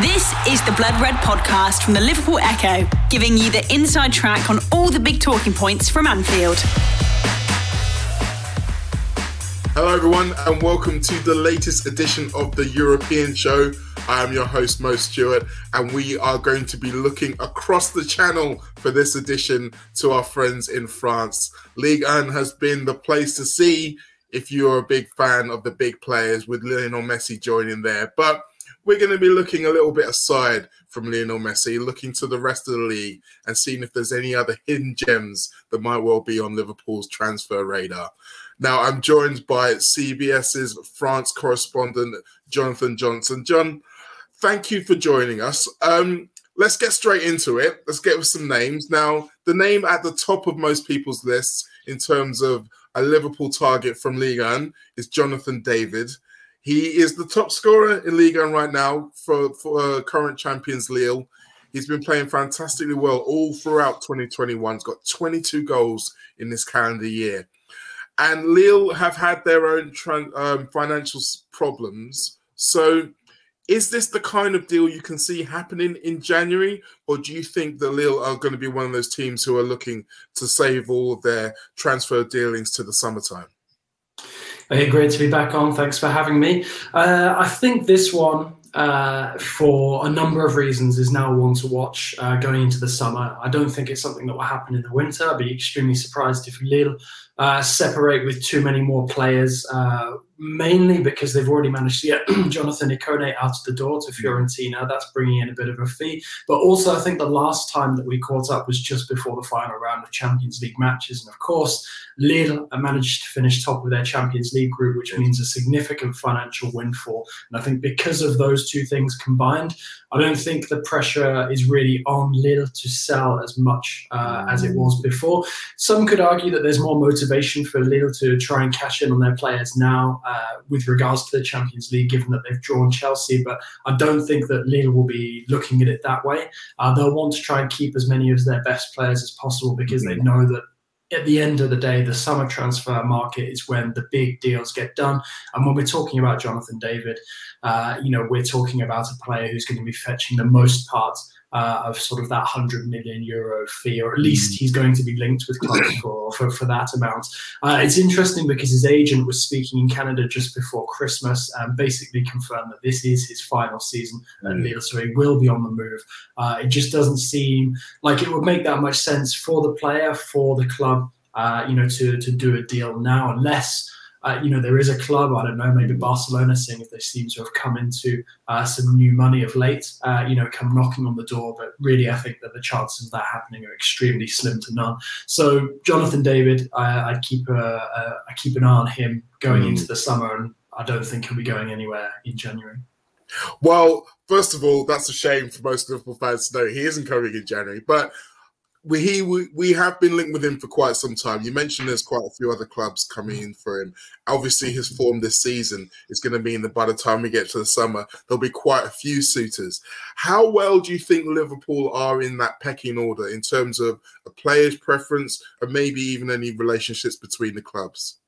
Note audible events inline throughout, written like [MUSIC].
This is the Blood Red podcast from the Liverpool Echo, giving you the inside track on all the big talking points from Anfield. Hello, everyone, and welcome to the latest edition of the European Show. I am your host, Mo Stewart, and we are going to be looking across the channel for this edition to our friends in France. Ligue 1 has been the place to see if you're a big fan of the big players, with Lionel Messi joining there. But we're going to be looking a little bit aside from Lionel Messi, looking to the rest of the league and seeing if there's any other hidden gems that might well be on Liverpool's transfer radar. Now, I'm joined by CBS's France correspondent, Jonathan Johnson. John, thank you for joining us. Um, let's get straight into it. Let's get with some names. Now, the name at the top of most people's lists in terms of a Liverpool target from Ligue 1 is Jonathan David. He is the top scorer in Ligue 1 right now for, for uh, current champions Lille. He's been playing fantastically well all throughout 2021. He's got 22 goals in this calendar year. And Lille have had their own um, financial problems. So, is this the kind of deal you can see happening in January? Or do you think that Lille are going to be one of those teams who are looking to save all of their transfer dealings to the summertime? Great to be back on. Thanks for having me. Uh, I think this one, uh, for a number of reasons, is now one to watch uh, going into the summer. I don't think it's something that will happen in the winter. I'd be extremely surprised if Lille uh, separate with too many more players uh, mainly because they've already managed to get [CLEARS THROAT] Jonathan Ikone out of the door to Fiorentina. That's bringing in a bit of a fee. But also, I think the last time that we caught up was just before the final round of Champions League matches. And of course, Lille managed to finish top of their Champions League group, which means a significant financial windfall. And I think because of those two things combined, I don't think the pressure is really on Lille to sell as much uh, as it was before. Some could argue that there's more motivation for Lille to try and cash in on their players now uh, with regards to the Champions League, given that they've drawn Chelsea. But I don't think that Lille will be looking at it that way. Uh, they'll want to try and keep as many of their best players as possible because they know that at the end of the day, the summer transfer market is when the big deals get done. And when we're talking about Jonathan David, uh, you know, we're talking about a player who's going to be fetching the most part uh, of sort of that 100 million euro fee, or at least mm. he's going to be linked with clubs [CLEARS THROAT] for, for, for that amount. Uh, it's interesting because his agent was speaking in Canada just before Christmas and basically confirmed that this is his final season at. Lille, so he will be on the move. Uh, it just doesn't seem like it would make that much sense for the player, for the club, uh, you know, to, to do a deal now, unless uh, you know, there is a club, I don't know, maybe Barcelona, seeing if they seem to have come into uh, some new money of late, uh, you know, come knocking on the door. But really, I think that the chances of that happening are extremely slim to none. So, Jonathan David, I, I keep a, a, I keep an eye on him going mm. into the summer, and I don't think he'll be going anywhere in January. Well, first of all, that's a shame for most Liverpool fans to know he isn't coming in January. But we he we, we have been linked with him for quite some time. You mentioned there's quite a few other clubs coming in for him. Obviously, his form this season is going to mean that by the time we get to the summer, there'll be quite a few suitors. How well do you think Liverpool are in that pecking order in terms of a player's preference, and maybe even any relationships between the clubs?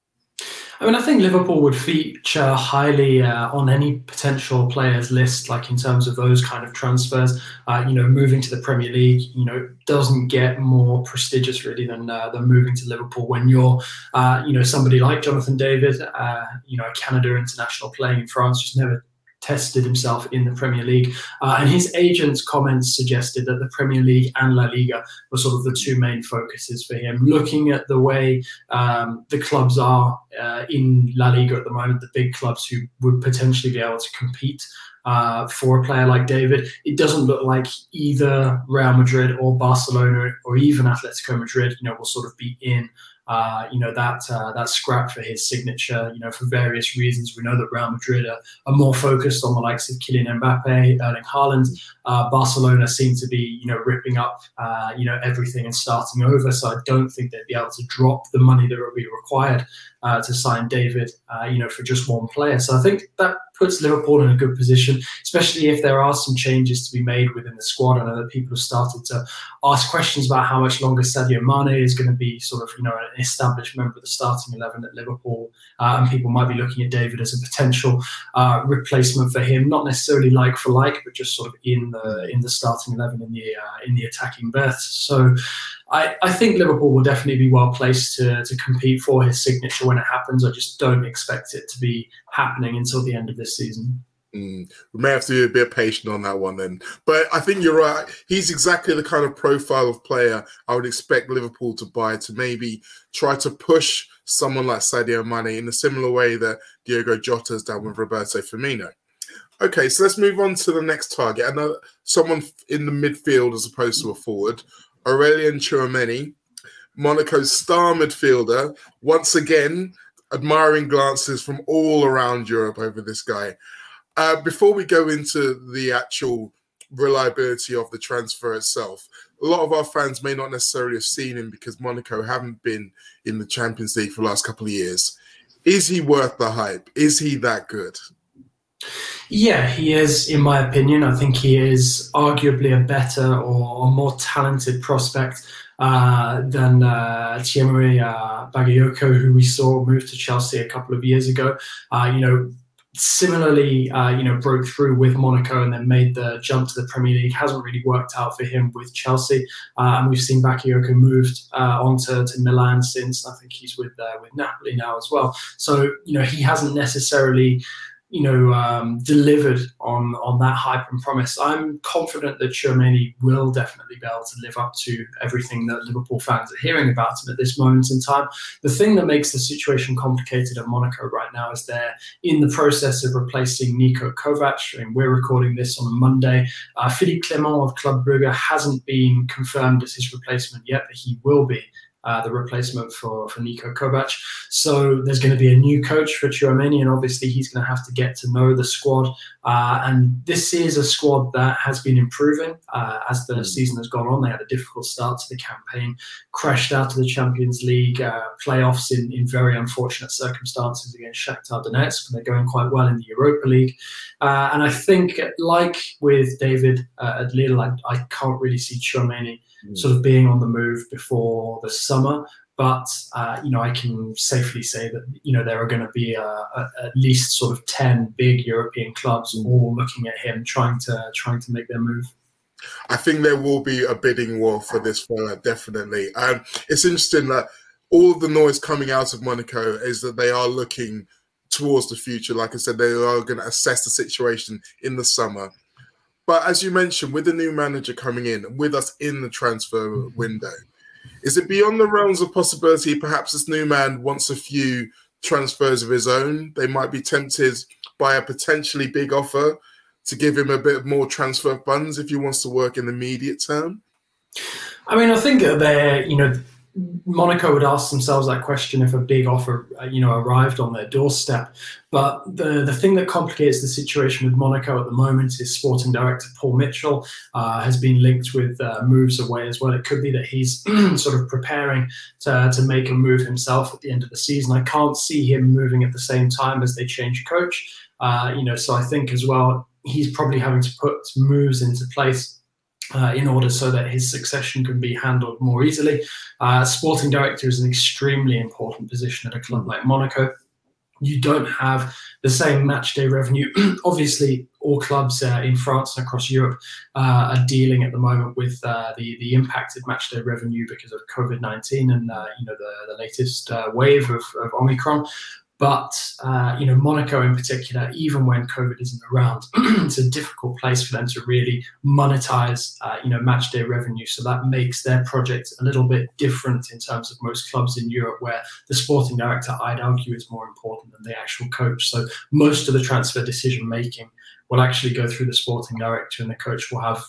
I mean, I think Liverpool would feature highly uh, on any potential players list, like in terms of those kind of transfers. Uh, you know, moving to the Premier League, you know, doesn't get more prestigious really than uh, than moving to Liverpool when you're, uh, you know, somebody like Jonathan David, uh, you know, a Canada international playing in France, just never tested himself in the Premier League. Uh, and his agent's comments suggested that the Premier League and La Liga were sort of the two main focuses for him. Looking at the way um, the clubs are uh, in La Liga at the moment, the big clubs who would potentially be able to compete uh, for a player like David, it doesn't look like either Real Madrid or Barcelona or even Atletico Madrid, you know, will sort of be in uh, you know that uh, that scrap for his signature. You know, for various reasons, we know that Real Madrid are, are more focused on the likes of Kylian Mbappe, Erling Haaland. Uh, Barcelona seem to be, you know, ripping up, uh, you know, everything and starting over. So I don't think they'd be able to drop the money that would be required uh, to sign David, uh, you know, for just one player. So I think that puts Liverpool in a good position, especially if there are some changes to be made within the squad. I know that people have started to ask questions about how much longer Sadio Mane is going to be sort of, you know, an established member of the starting 11 at Liverpool. Uh, and people might be looking at David as a potential uh, replacement for him, not necessarily like for like, but just sort of in the in the starting 11 in the uh, in the attacking berths. So I, I think Liverpool will definitely be well placed to, to compete for his signature when it happens. I just don't expect it to be happening until the end of this season. Mm, we may have to be a bit patient on that one then. But I think you're right. He's exactly the kind of profile of player I would expect Liverpool to buy to maybe try to push someone like Sadio Mane in a similar way that Diogo Jota has done with Roberto Firmino. Okay, so let's move on to the next target. Another someone in the midfield as opposed to a forward. Aurelien Tchouameni, Monaco's star midfielder, once again admiring glances from all around Europe over this guy. Uh, before we go into the actual reliability of the transfer itself, a lot of our fans may not necessarily have seen him because Monaco haven't been in the Champions League for the last couple of years. Is he worth the hype? Is he that good? Yeah, he is, in my opinion. I think he is arguably a better or, more talented prospect uh, than uh, uh, Bakayoko, who we saw move to Chelsea a couple of years ago. Uh, you know, similarly, uh, you know, broke through with Monaco and then made the jump to the Premier League. Hasn't really worked out for him with Chelsea, uh, and we've seen Bakayoko moved uh, on to, to Milan since. I think he's with uh, with Napoli now as well. So you know, he hasn't necessarily you know, um, delivered on on that hype and promise. I'm confident that Tchouameni will definitely be able to live up to everything that Liverpool fans are hearing about him at this moment in time. The thing that makes the situation complicated at Monaco right now is they're in the process of replacing Niko Kovac. I mean, we're recording this on a Monday. Uh, Philippe Clement of Club Brugge hasn't been confirmed as his replacement yet, but he will be uh, the replacement for, for Niko Kovac. So there's going to be a new coach for Tchouameni, and obviously he's going to have to get to know the squad. Uh, and this is a squad that has been improving uh, as the mm. season has gone on. They had a difficult start to the campaign, crashed out of the Champions League uh, playoffs in, in very unfortunate circumstances against Shakhtar Donetsk. They're going quite well in the Europa League. Uh, and I think, like with David uh, at Lille, I, I can't really see Tchouameni mm. sort of being on the move before the summer. But uh, you know, I can safely say that you know there are going to be uh, at least sort of ten big European clubs mm. all looking at him, trying to trying to make their move. I think there will be a bidding war for this fella, definitely. And um, it's interesting that all of the noise coming out of Monaco is that they are looking towards the future. Like I said, they are going to assess the situation in the summer but as you mentioned, with the new manager coming in, with us in the transfer mm-hmm. window, is it beyond the realms of possibility? Perhaps this new man wants a few transfers of his own. They might be tempted by a potentially big offer to give him a bit more transfer funds if he wants to work in the immediate term. I mean, I think they're you know Monaco would ask themselves that question if a big offer, uh, you know, arrived on their doorstep. But the the thing that complicates the situation with Monaco at the moment is sporting director Paul Mitchell uh, has been linked with uh, moves away as well. It could be that he's [CLEARS THROAT] sort of preparing to to make a move himself at the end of the season. I can't see him moving at the same time as they change coach. Uh, you know, so I think as well he's probably having to put moves into place uh, in order so that his succession can be handled more easily. Uh, sporting director is an extremely important position at a club like Monaco. You don't have the same match day revenue. [CLEARS THROAT] Obviously, all clubs uh, in France and across Europe uh, are dealing at the moment with uh, the the impacted match day revenue because of COVID nineteen and you know the the latest wave of, of Omicron. But uh, you know, Monaco in particular, even when COVID isn't around, [CLEARS THROAT] it's a difficult place for them to really monetize, uh, you know, match day revenue. So that makes their project a little bit different in terms of most clubs in Europe, where the sporting director, I'd argue, is more important than the actual coach. So most of the transfer decision making will actually go through the sporting director, and the coach will have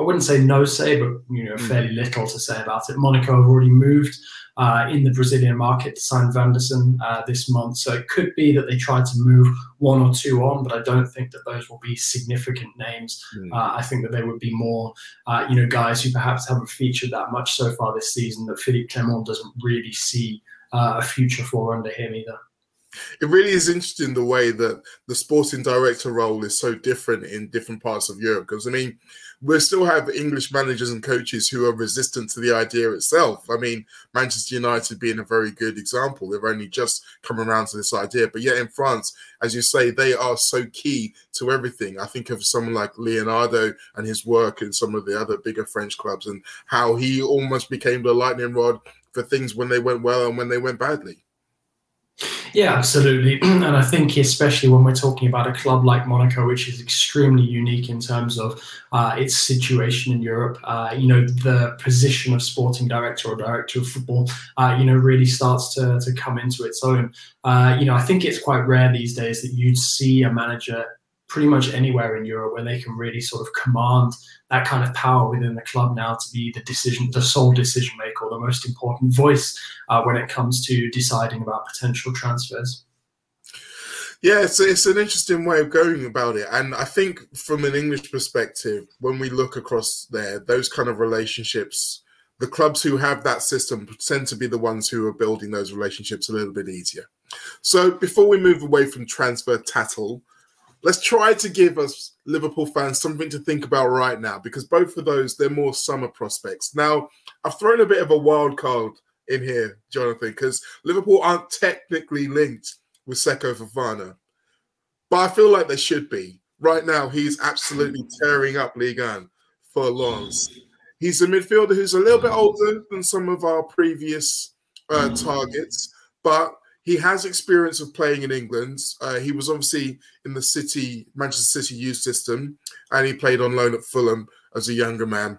I wouldn't say no say, but you know, hmm. fairly little to say about it. Monaco have already moved uh, in the Brazilian market to sign Van der uh, this month, so it could be that they try to move one or two on, but I don't think that those will be significant names. Mm. Uh, I think that they would be more, uh, you know, guys who perhaps haven't featured that much so far this season. That Philippe Clement doesn't really see uh, a future for under him either. [LAUGHS] It really is interesting the way that the sporting director role is so different in different parts of Europe. Because I mean, we still have English managers and coaches who are resistant to the idea itself. I mean, Manchester United being a very good example. They've only just come around to this idea. But yet in France, as you say, they are so key to everything. I think of someone like Leonardo and his work in some of the other bigger French clubs and how he almost became the lightning rod for things when they went well and when they went badly. Yeah, absolutely. [CLEARS THROAT] And I think, especially when we're talking about a club like Monaco, which is extremely unique in terms of uh, its situation in Europe, uh, you know, the position of sporting director or director of football, uh, you know, really starts to, to come into its own. Uh, you know, I think it's quite rare these days that you'd see a manager pretty much anywhere in Europe where they can really sort of command that kind of power within the club now to be the decision, the sole decision maker, the most important voice uh, when it comes to deciding about potential transfers. Yeah, it's, it's an interesting way of going about it. And I think from an English perspective, when we look across there, those kind of relationships, the clubs who have that system tend to be the ones who are building those relationships a little bit easier. So before we move away from transfer tattle, let's try to give us Liverpool fans something to think about right now because both of those they're more summer prospects. Now, I've thrown a bit of a wild card in here, Jonathan, because Liverpool aren't technically linked with Seko Fofana, but I feel like they should be. Right now, he's absolutely tearing up Ligue 1 for Lens. He's a midfielder who's a little bit older than some of our previous uh, targets, but he has experience of playing in England. Uh, he was obviously in the City Manchester City youth system, and he played on loan at Fulham as a younger man.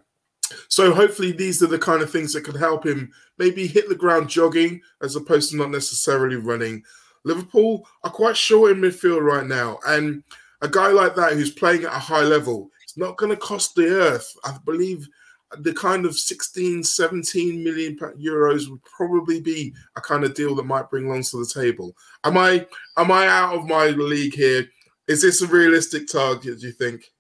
So hopefully these are the kind of things that could help him maybe hit the ground jogging as opposed to not necessarily running. Liverpool are quite short in midfield right now, and a guy like that who's playing at a high level, it's not going to cost the earth. I believe the kind of 16, 17 million euros would probably be a kind of deal that might bring Lens to the table. Am I am I out of my league here? Is this a realistic target, do you think?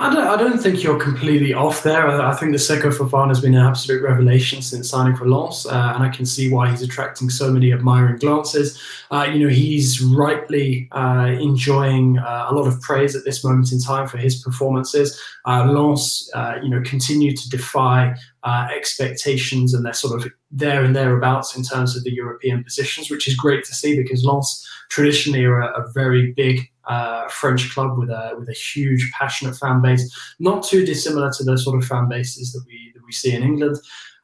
I don't, I don't think you're completely off there. I, think the Seko Fofana has been an absolute revelation since signing for Lens, uh, and I can see why he's attracting so many admiring glances. Uh, you know, he's rightly uh, enjoying uh, a lot of praise at this moment in time for his performances. Uh, Lens, uh, you know, continue to defy expectations, and they're sort of there and thereabouts in terms of the European positions, which is great to see because Lens traditionally are a, a very big uh, French club with a with a huge passionate fan base, not too dissimilar to the sort of fan bases that we that we see in England.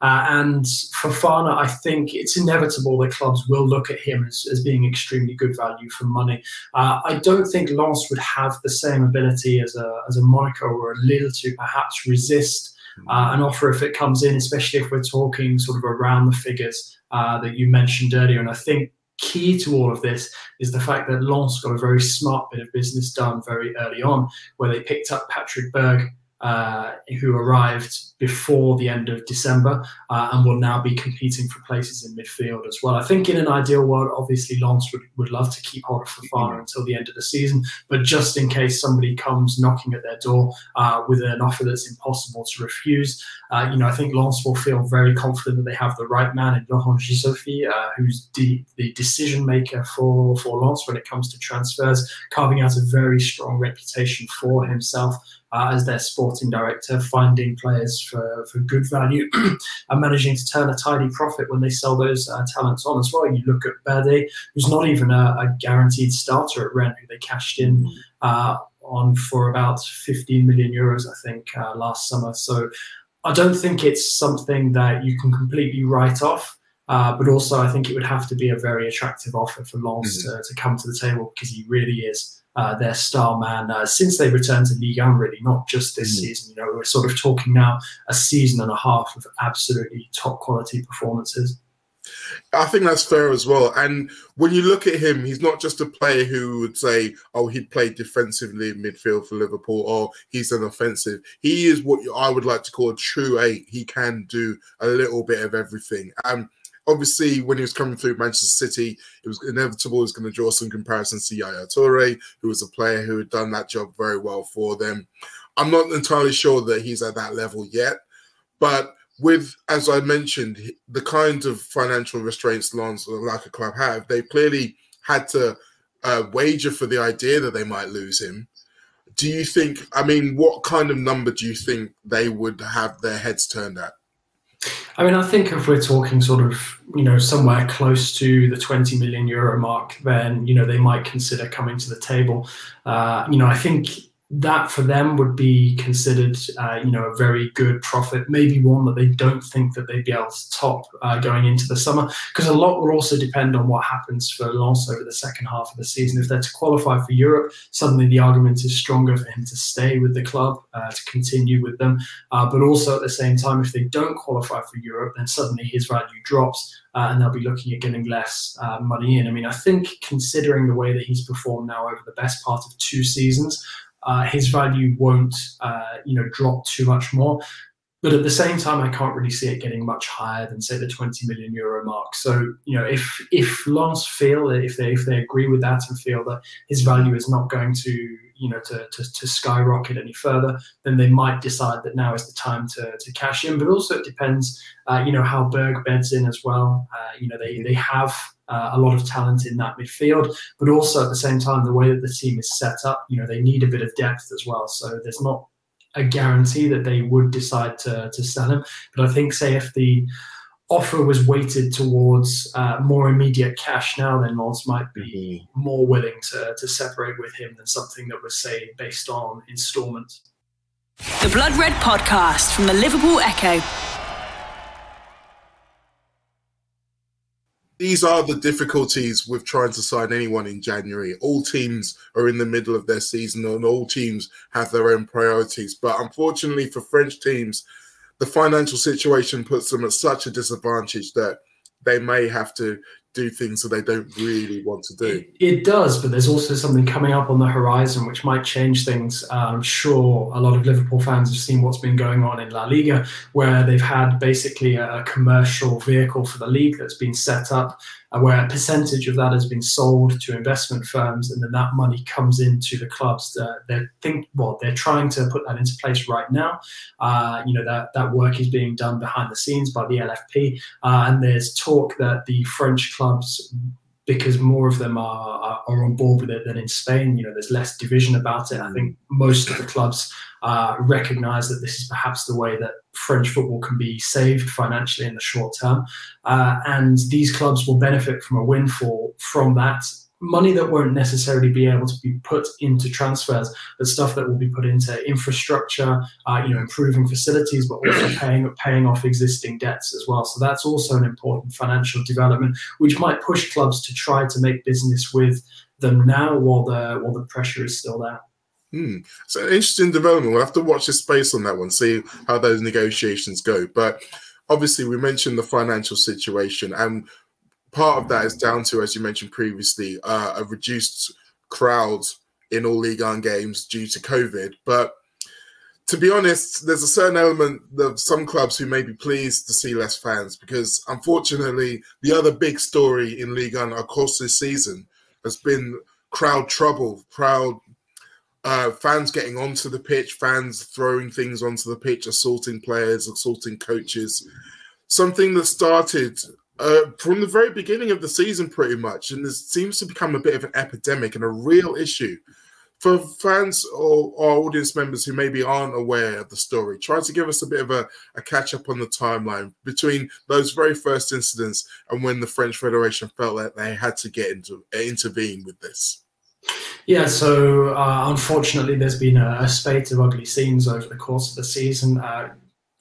Uh, and Fofana, I think it's inevitable that clubs will look at him as, as being extremely good value for money. Uh, I don't think Lens would have the same ability as a, as a Monaco or a Lille to perhaps resist uh, an offer if it comes in, especially if we're talking sort of around the figures uh, that you mentioned earlier. And I think key to all of this is the fact that Lens got a very smart bit of business done very early on, where they picked up Patrick Berg uh, who arrived before the end of December uh, and will now be competing for places in midfield as well. I think in an ideal world, obviously Lens would, would love to keep hold of Fofana mm-hmm. until the end of the season, but just in case somebody comes knocking at their door uh, with an offer that's impossible to refuse, uh, you know, I think Lens will feel very confident that they have the right man in Florent Ghisolfi, uh, who's the, the decision maker for, for Lens when it comes to transfers, carving out a very strong reputation for himself uh, as their sporting director, finding players for, for good value [CLEARS THROAT] and managing to turn a tidy profit when they sell those uh, talents on as well. You look at Badé, who's not even a, a guaranteed starter at Rennes, who they cashed in uh, on for about 15 million euros, I think, uh, last summer. So I don't think it's something that you can completely write off. Uh, but also, I think it would have to be a very attractive offer for Lens mm-hmm. to, to come to the table because he really is uh, their star man uh, since they returned to Ligue 1, really, not just this mm. season. You know, we're sort of talking now a season and a half of absolutely top quality performances. I think that's fair as well. And when you look at him, he's not just a player who would say, "Oh, he played defensively in midfield for Liverpool," or "He's an offensive." He is what I would like to call a true eight. He can do a little bit of everything. Um, obviously, when he was coming through Manchester City, it was inevitable he was going to draw some comparisons to Yaya Toure, who was a player who had done that job very well for them. I'm not entirely sure that he's at that level yet, but with, as I mentioned, the kind of financial restraints Lens like a club have, they clearly had to uh, wager for the idea that they might lose him. Do you think? I mean, what kind of number do you think they would have their heads turned at? I mean, I think if we're talking sort of, you know, somewhere close to the 20 million euro mark, then, you know, they might consider coming to the table. Uh, you know, I think that for them would be considered, uh, you know, a very good profit, maybe one that they don't think that they'd be able to top uh, going into the summer, because a lot will also depend on what happens for Lens over the second half of the season. If they're to qualify for Europe, suddenly the argument is stronger for him to stay with the club, uh, to continue with them. Uh, but also at the same time, if they don't qualify for Europe, then suddenly his value drops. Uh, and they'll be looking at getting less uh, money in. I mean, I think considering the way that he's performed now over the best part of two seasons, uh, his value won't uh, you know drop too much more. But at the same time, I can't really see it getting much higher than say the 20 million euro mark. So you know, if if Lens feel if they if they agree with that and feel that his value is not going to you know to, to, to skyrocket any further, then they might decide that now is the time to, to cash in. But also it depends, uh, you know, how Berg beds in as well. Uh, you know, they they have uh, a lot of talent in that midfield, but also at the same time, the way that the team is set up, you know, they need a bit of depth as well. So there's not a guarantee that they would decide to, to sell him. But I think, say, if the offer was weighted towards uh, more immediate cash now, then Lens might be mm-hmm. more willing to, to separate with him than something that was, say, based on instalments. The Blood Red Podcast from the Liverpool Echo. these are the difficulties with trying to sign anyone in January. All teams are in the middle of their season and all teams have their own priorities. But unfortunately for French teams, the financial situation puts them at such a disadvantage that they may have to do things that they don't really want to do. It, it, does, but there's also something coming up on the horizon which might change things. Uh, I'm sure a lot of Liverpool fans have seen what's been going on in La Liga, where they've had basically a, a commercial vehicle for the league that's been set up where a percentage of that has been sold to investment firms, and then that money comes into the clubs. They think well, they're trying to put that into place right now. Uh, you know that that work is being done behind the scenes by the LFP, uh, and there's talk that the French clubs because more of them are, are, on board with it than in Spain. You know, there's less division about it. I think most of the clubs uh, recognise that this is perhaps the way that French football can be saved financially in the short term, uh, and these clubs will benefit from a windfall from that money that won't necessarily be able to be put into transfers, but stuff that will be put into infrastructure, uh, you know, improving facilities, but also [CLEARS THROAT] paying paying off existing debts as well. So that's also an important financial development, which might push clubs to try to make business with them now while the while the pressure is still there. Hmm. So an interesting development. We'll have to watch the space on that one, see how those negotiations go. But obviously, we mentioned the financial situation, and part of that is down to, as you mentioned previously, uh, a reduced crowd in all Ligue 1 games due to COVID. But to be honest, there's a certain element of some clubs who may be pleased to see less fans because, unfortunately, the other big story in Ligue 1 across this season has been crowd trouble, crowd uh, fans getting onto the pitch, fans throwing things onto the pitch, assaulting players, assaulting coaches. Something that started uh, from the very beginning of the season, pretty much, and this seems to become a bit of an epidemic and a real issue for fans or, or, audience members who maybe aren't aware of the story. Try to give us a bit of a, a catch up on the timeline between those very first incidents and when the French Federation felt that they had to get into intervene with this. Yeah, so uh, unfortunately, there's been a, a, spate of ugly scenes over the course of the season. Uh,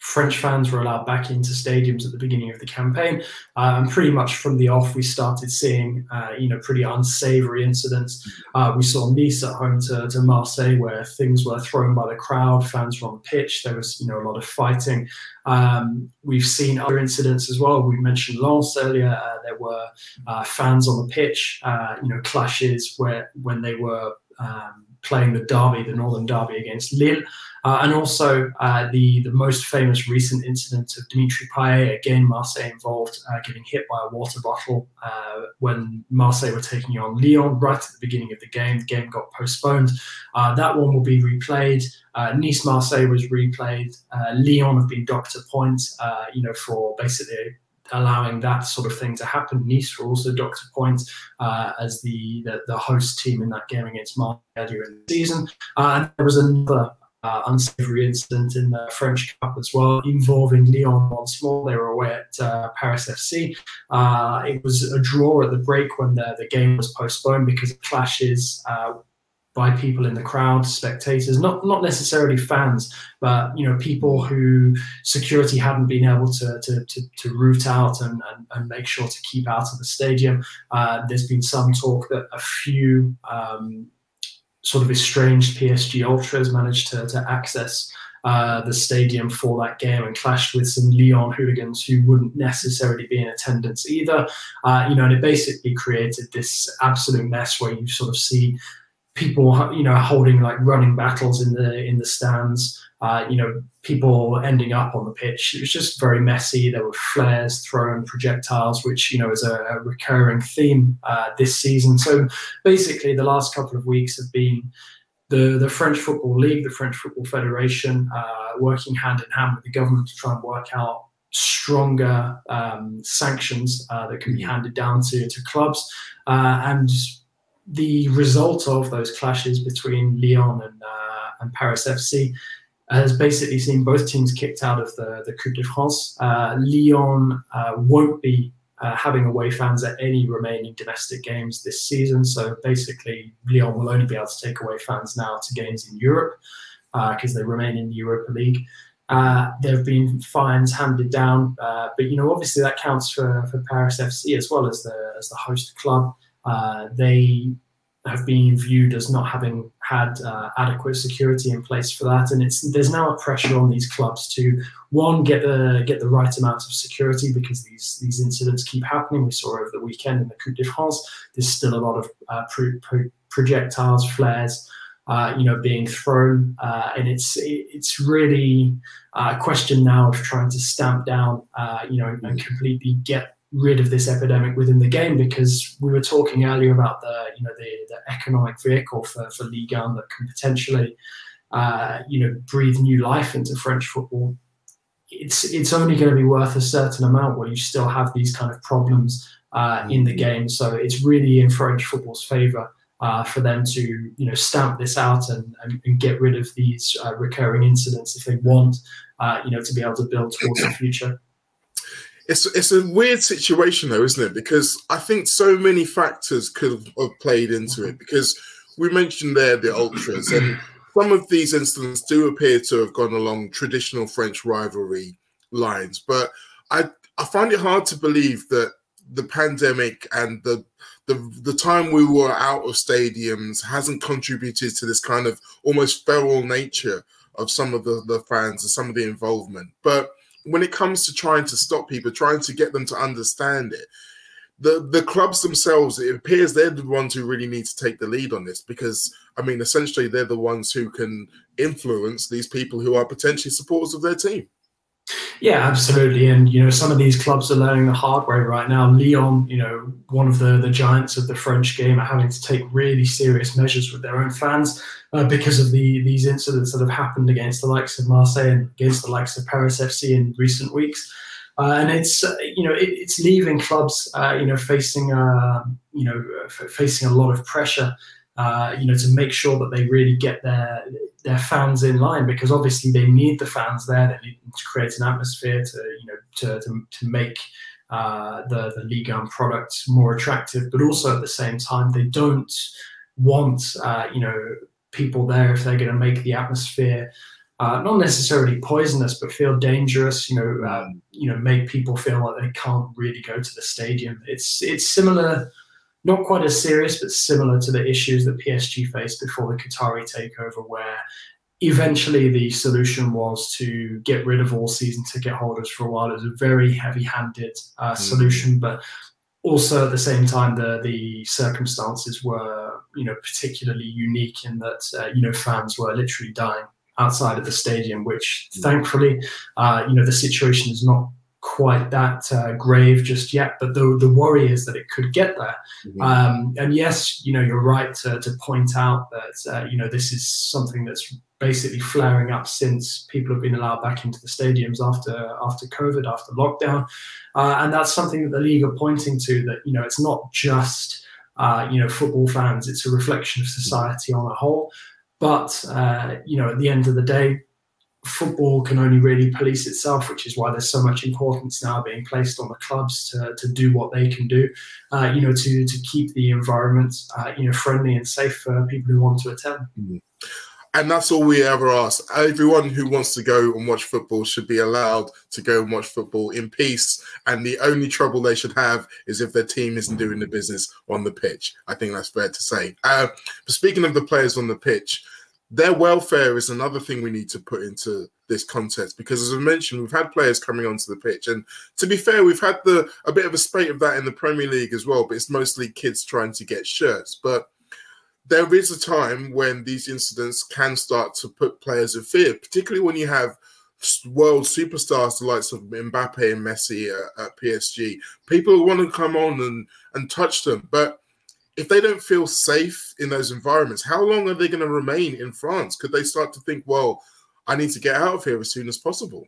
French fans were allowed back into stadiums at the beginning of the campaign, uh, and pretty much from the off, we started seeing, uh, you know, pretty unsavoury incidents. Uh, we saw Nice at home to, to Marseille, where things were thrown by the crowd, fans were on the pitch. There was, you know, a lot of fighting. Um, we've seen other incidents as well. We mentioned Lens earlier. Uh, there were uh, fans on the pitch, uh, you know, clashes where when they were um, playing the derby, the Northern Derby against Lille. Uh, and also uh, the, the most famous recent incident of Dimitri Payet, again, Marseille involved, uh, getting hit by a water bottle uh, when Marseille were taking on Lyon right at the beginning of the game. The game got postponed. Uh, that one will be replayed. Uh, Nice Marseille was replayed. Lyon have been docked a point, you know, for basically allowing that sort of thing to happen. Nice were also a point uh, as the, the, the host team in that game against Marseille earlier in the season. Uh, and there was another uh, unsavory incident in the French Cup as well, involving Lyon once more. They were away at uh, Paris FC. Uh, it was a draw at the break when the, the game was postponed because of clashes uh, by people in the crowd, spectators, not not necessarily fans, but you know people who security hadn't been able to to, to, to root out and, and, and, make sure to keep out of the stadium. Uh, there's been some talk that a few um, sort of estranged PSG ultras managed to, to access uh, the stadium for that game and clashed with some Lyon hooligans who wouldn't necessarily be in attendance either. Uh, you know, and it basically created this absolute mess where you sort of see people, you know, holding like running battles in the in the stands uh, you know, people ending up on the pitch. It was just very messy. There were flares thrown, projectiles, which you know is a, a recurring theme uh, this season. So basically, the last couple of weeks have been the the French Football League, the French Football Federation, uh, working hand in hand with the government to try and work out stronger um, sanctions uh, that can be handed down to to clubs uh, and. The result of those clashes between Lyon and, uh, and Paris FC has basically seen both teams kicked out of the, the Coupe de France. Uh, Lyon uh, won't be uh, having away fans at any remaining domestic games this season. So basically, Lyon will only be able to take away fans now to games in Europe because uh, they remain in the Europa League. Uh, there have been fines handed down, uh, but you know obviously that counts for, for Paris FC as well as the as the host club. They have been viewed as not having had uh, adequate security in place for that, and it's there's now a pressure on these clubs to one get the get the right amount of security because these these incidents keep happening. We saw over the weekend in the Coupe de France. There's still a lot of uh, pro- pro- projectiles, flares. Uh, you know, being thrown, uh, and it's it's really uh, a question now of trying to stamp down, uh, you know, and completely get rid of this epidemic within the game because we were talking earlier about the you know the, the economic vehicle for, for Ligue 1 that can potentially uh, you know breathe new life into French football. It's it's only going to be worth a certain amount where you still have these kind of problems uh, in the game. So it's really in French football's favour uh, for them to you know stamp this out and, and, and get rid of these uh, recurring incidents if they want uh, you know to be able to build towards the future it's it's a weird situation though, isn't it? Because I think so many factors could have played into it. Because we mentioned there the ultras, and some of these incidents do appear to have gone along traditional French rivalry lines. But I I find it hard to believe that the pandemic and the the the time we were out of stadiums hasn't contributed to this kind of almost feral nature of some of the, the fans and some of the involvement. But when it comes to trying to stop people, trying to get them to understand it, the the clubs themselves, it appears they're the ones who really need to take the lead on this because I mean, essentially, they're the ones who can influence these people who are potentially supporters of their team. Yeah, absolutely. And you know, some of these clubs are learning the hard way right now. Lyon, you know, one of the the giants of the French game, are having to take really serious measures with their own fans uh, because of the these incidents that have happened against the likes of Marseille and against the likes of Paris FC in recent weeks. Uh, and it's uh, you know it, it's leaving clubs uh, you know facing uh, you know f- facing a lot of pressure you know to make sure that they really get their their fans in line because obviously they need the fans there. They need to create an atmosphere to you know to to, to make uh, the the Ligue 1 product more attractive, but also at the same time they don't want uh, you know people there if they're going to make the atmosphere. Uh, not necessarily poisonous, but feel dangerous. You know, um, you know, make people feel like they can't really go to the stadium. It's it's similar not quite as serious, but similar to the issues that PSG faced before the Qatari takeover, where eventually the solution was to get rid of all season ticket holders for a while. It was a very heavy-handed uh, mm. solution, but also at the same time, the the circumstances were you know particularly unique in that uh, you know fans were literally dying outside of the stadium, which mm. thankfully, uh, you know, the situation is not quite that uh, grave just yet. But the the worry is that it could get there. Mm-hmm. Um, and yes, you know, you're right to, to point out that uh, you know this is something that's basically flaring up since people have been allowed back into the stadiums after after COVID, after lockdown, uh, and that's something that the league are pointing to. That you know, it's not just uh, you know football fans; it's a reflection of society on a whole. But uh, you know, at the end of the day, football can only really police itself, which is why there's so much importance now being placed on the clubs to, to do what they can do, uh, you know, to to keep the environment, uh, you know, friendly and safe for people who want to attend. Mm-hmm. And that's all we ever ask. Everyone who wants to go and watch football should be allowed to go and watch football in peace. And the only trouble they should have is if their team isn't doing the business on the pitch. I think that's fair to say. Uh, speaking of the players on the pitch, their welfare is another thing we need to put into this context because as I mentioned, we've had players coming onto the pitch. And to be fair, we've had the a bit of a spate of that in the Premier League as well, but it's mostly kids trying to get shirts. But there is a time when these incidents can start to put players in fear, particularly when you have world superstars, the likes of Mbappe and Messi at, at PSG. People want to come on and, and touch them. But if they don't feel safe in those environments, how long are they going to remain in France? Could they start to think, well, I need to get out of here as soon as possible?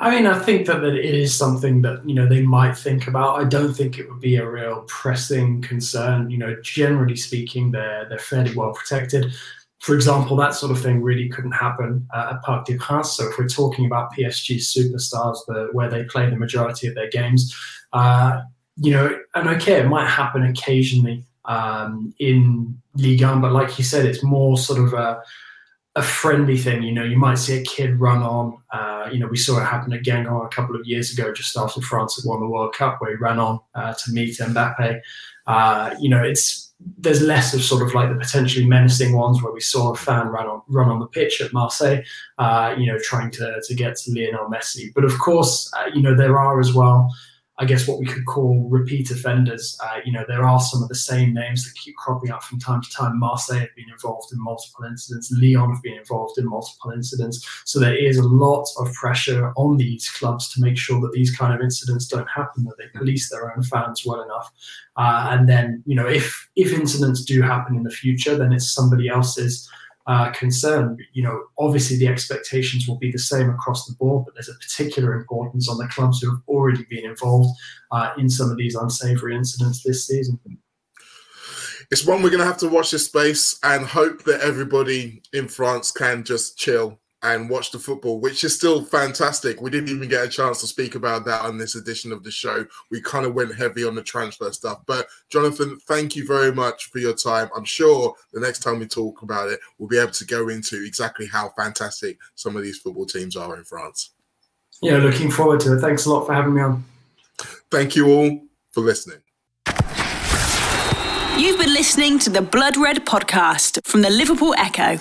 I mean, I think that, that it is something that you know they might think about. I don't think it would be a real pressing concern. You know, generally speaking, they're they're fairly well protected. For example, that sort of thing really couldn't happen uh, at Parc des Princes. So if we're talking about PSG superstars, the, where they play the majority of their games, uh, you know, and okay, it might happen occasionally um, in Ligue 1, but like you said, it's more sort of a a friendly thing. You know, you might see a kid run on. Uh, you know, we saw it happen at Guingamp a couple of years ago, just after France had won the World Cup, where he ran on uh, to meet Mbappe. Uh, you know, it's there's less of sort of like the potentially menacing ones where we saw a fan run on run on the pitch at Marseille. Uh, you know, trying to to get to Lionel Messi. But of course, uh, you know, there are as well. I guess what we could call repeat offenders. Uh, you know, there are some of the same names that keep cropping up from time to time. Marseille have been involved in multiple incidents. Lyon have been involved in multiple incidents. So there is a lot of pressure on these clubs to make sure that these kind of incidents don't happen, that they police their own fans well enough. Uh, and then, you know, if if incidents do happen in the future, then it's somebody else's uh, concern. You know, obviously the expectations will be the same across the board, but there's a particular importance on the clubs who have already been involved uh, in some of these unsavoury incidents this season. It's one we're going to have to watch this space and hope that everybody in France can just chill and watch the football, which is still fantastic. We didn't even get a chance to speak about that on this edition of the show. We kind of went heavy on the transfer stuff. But Jonathan, thank you very much for your time. I'm sure the next time we talk about it, we'll be able to go into exactly how fantastic some of these football teams are in France. Yeah, looking forward to it. Thanks a lot for having me on. Thank you all for listening. You've been listening to the Blood Red podcast from the Liverpool Echo.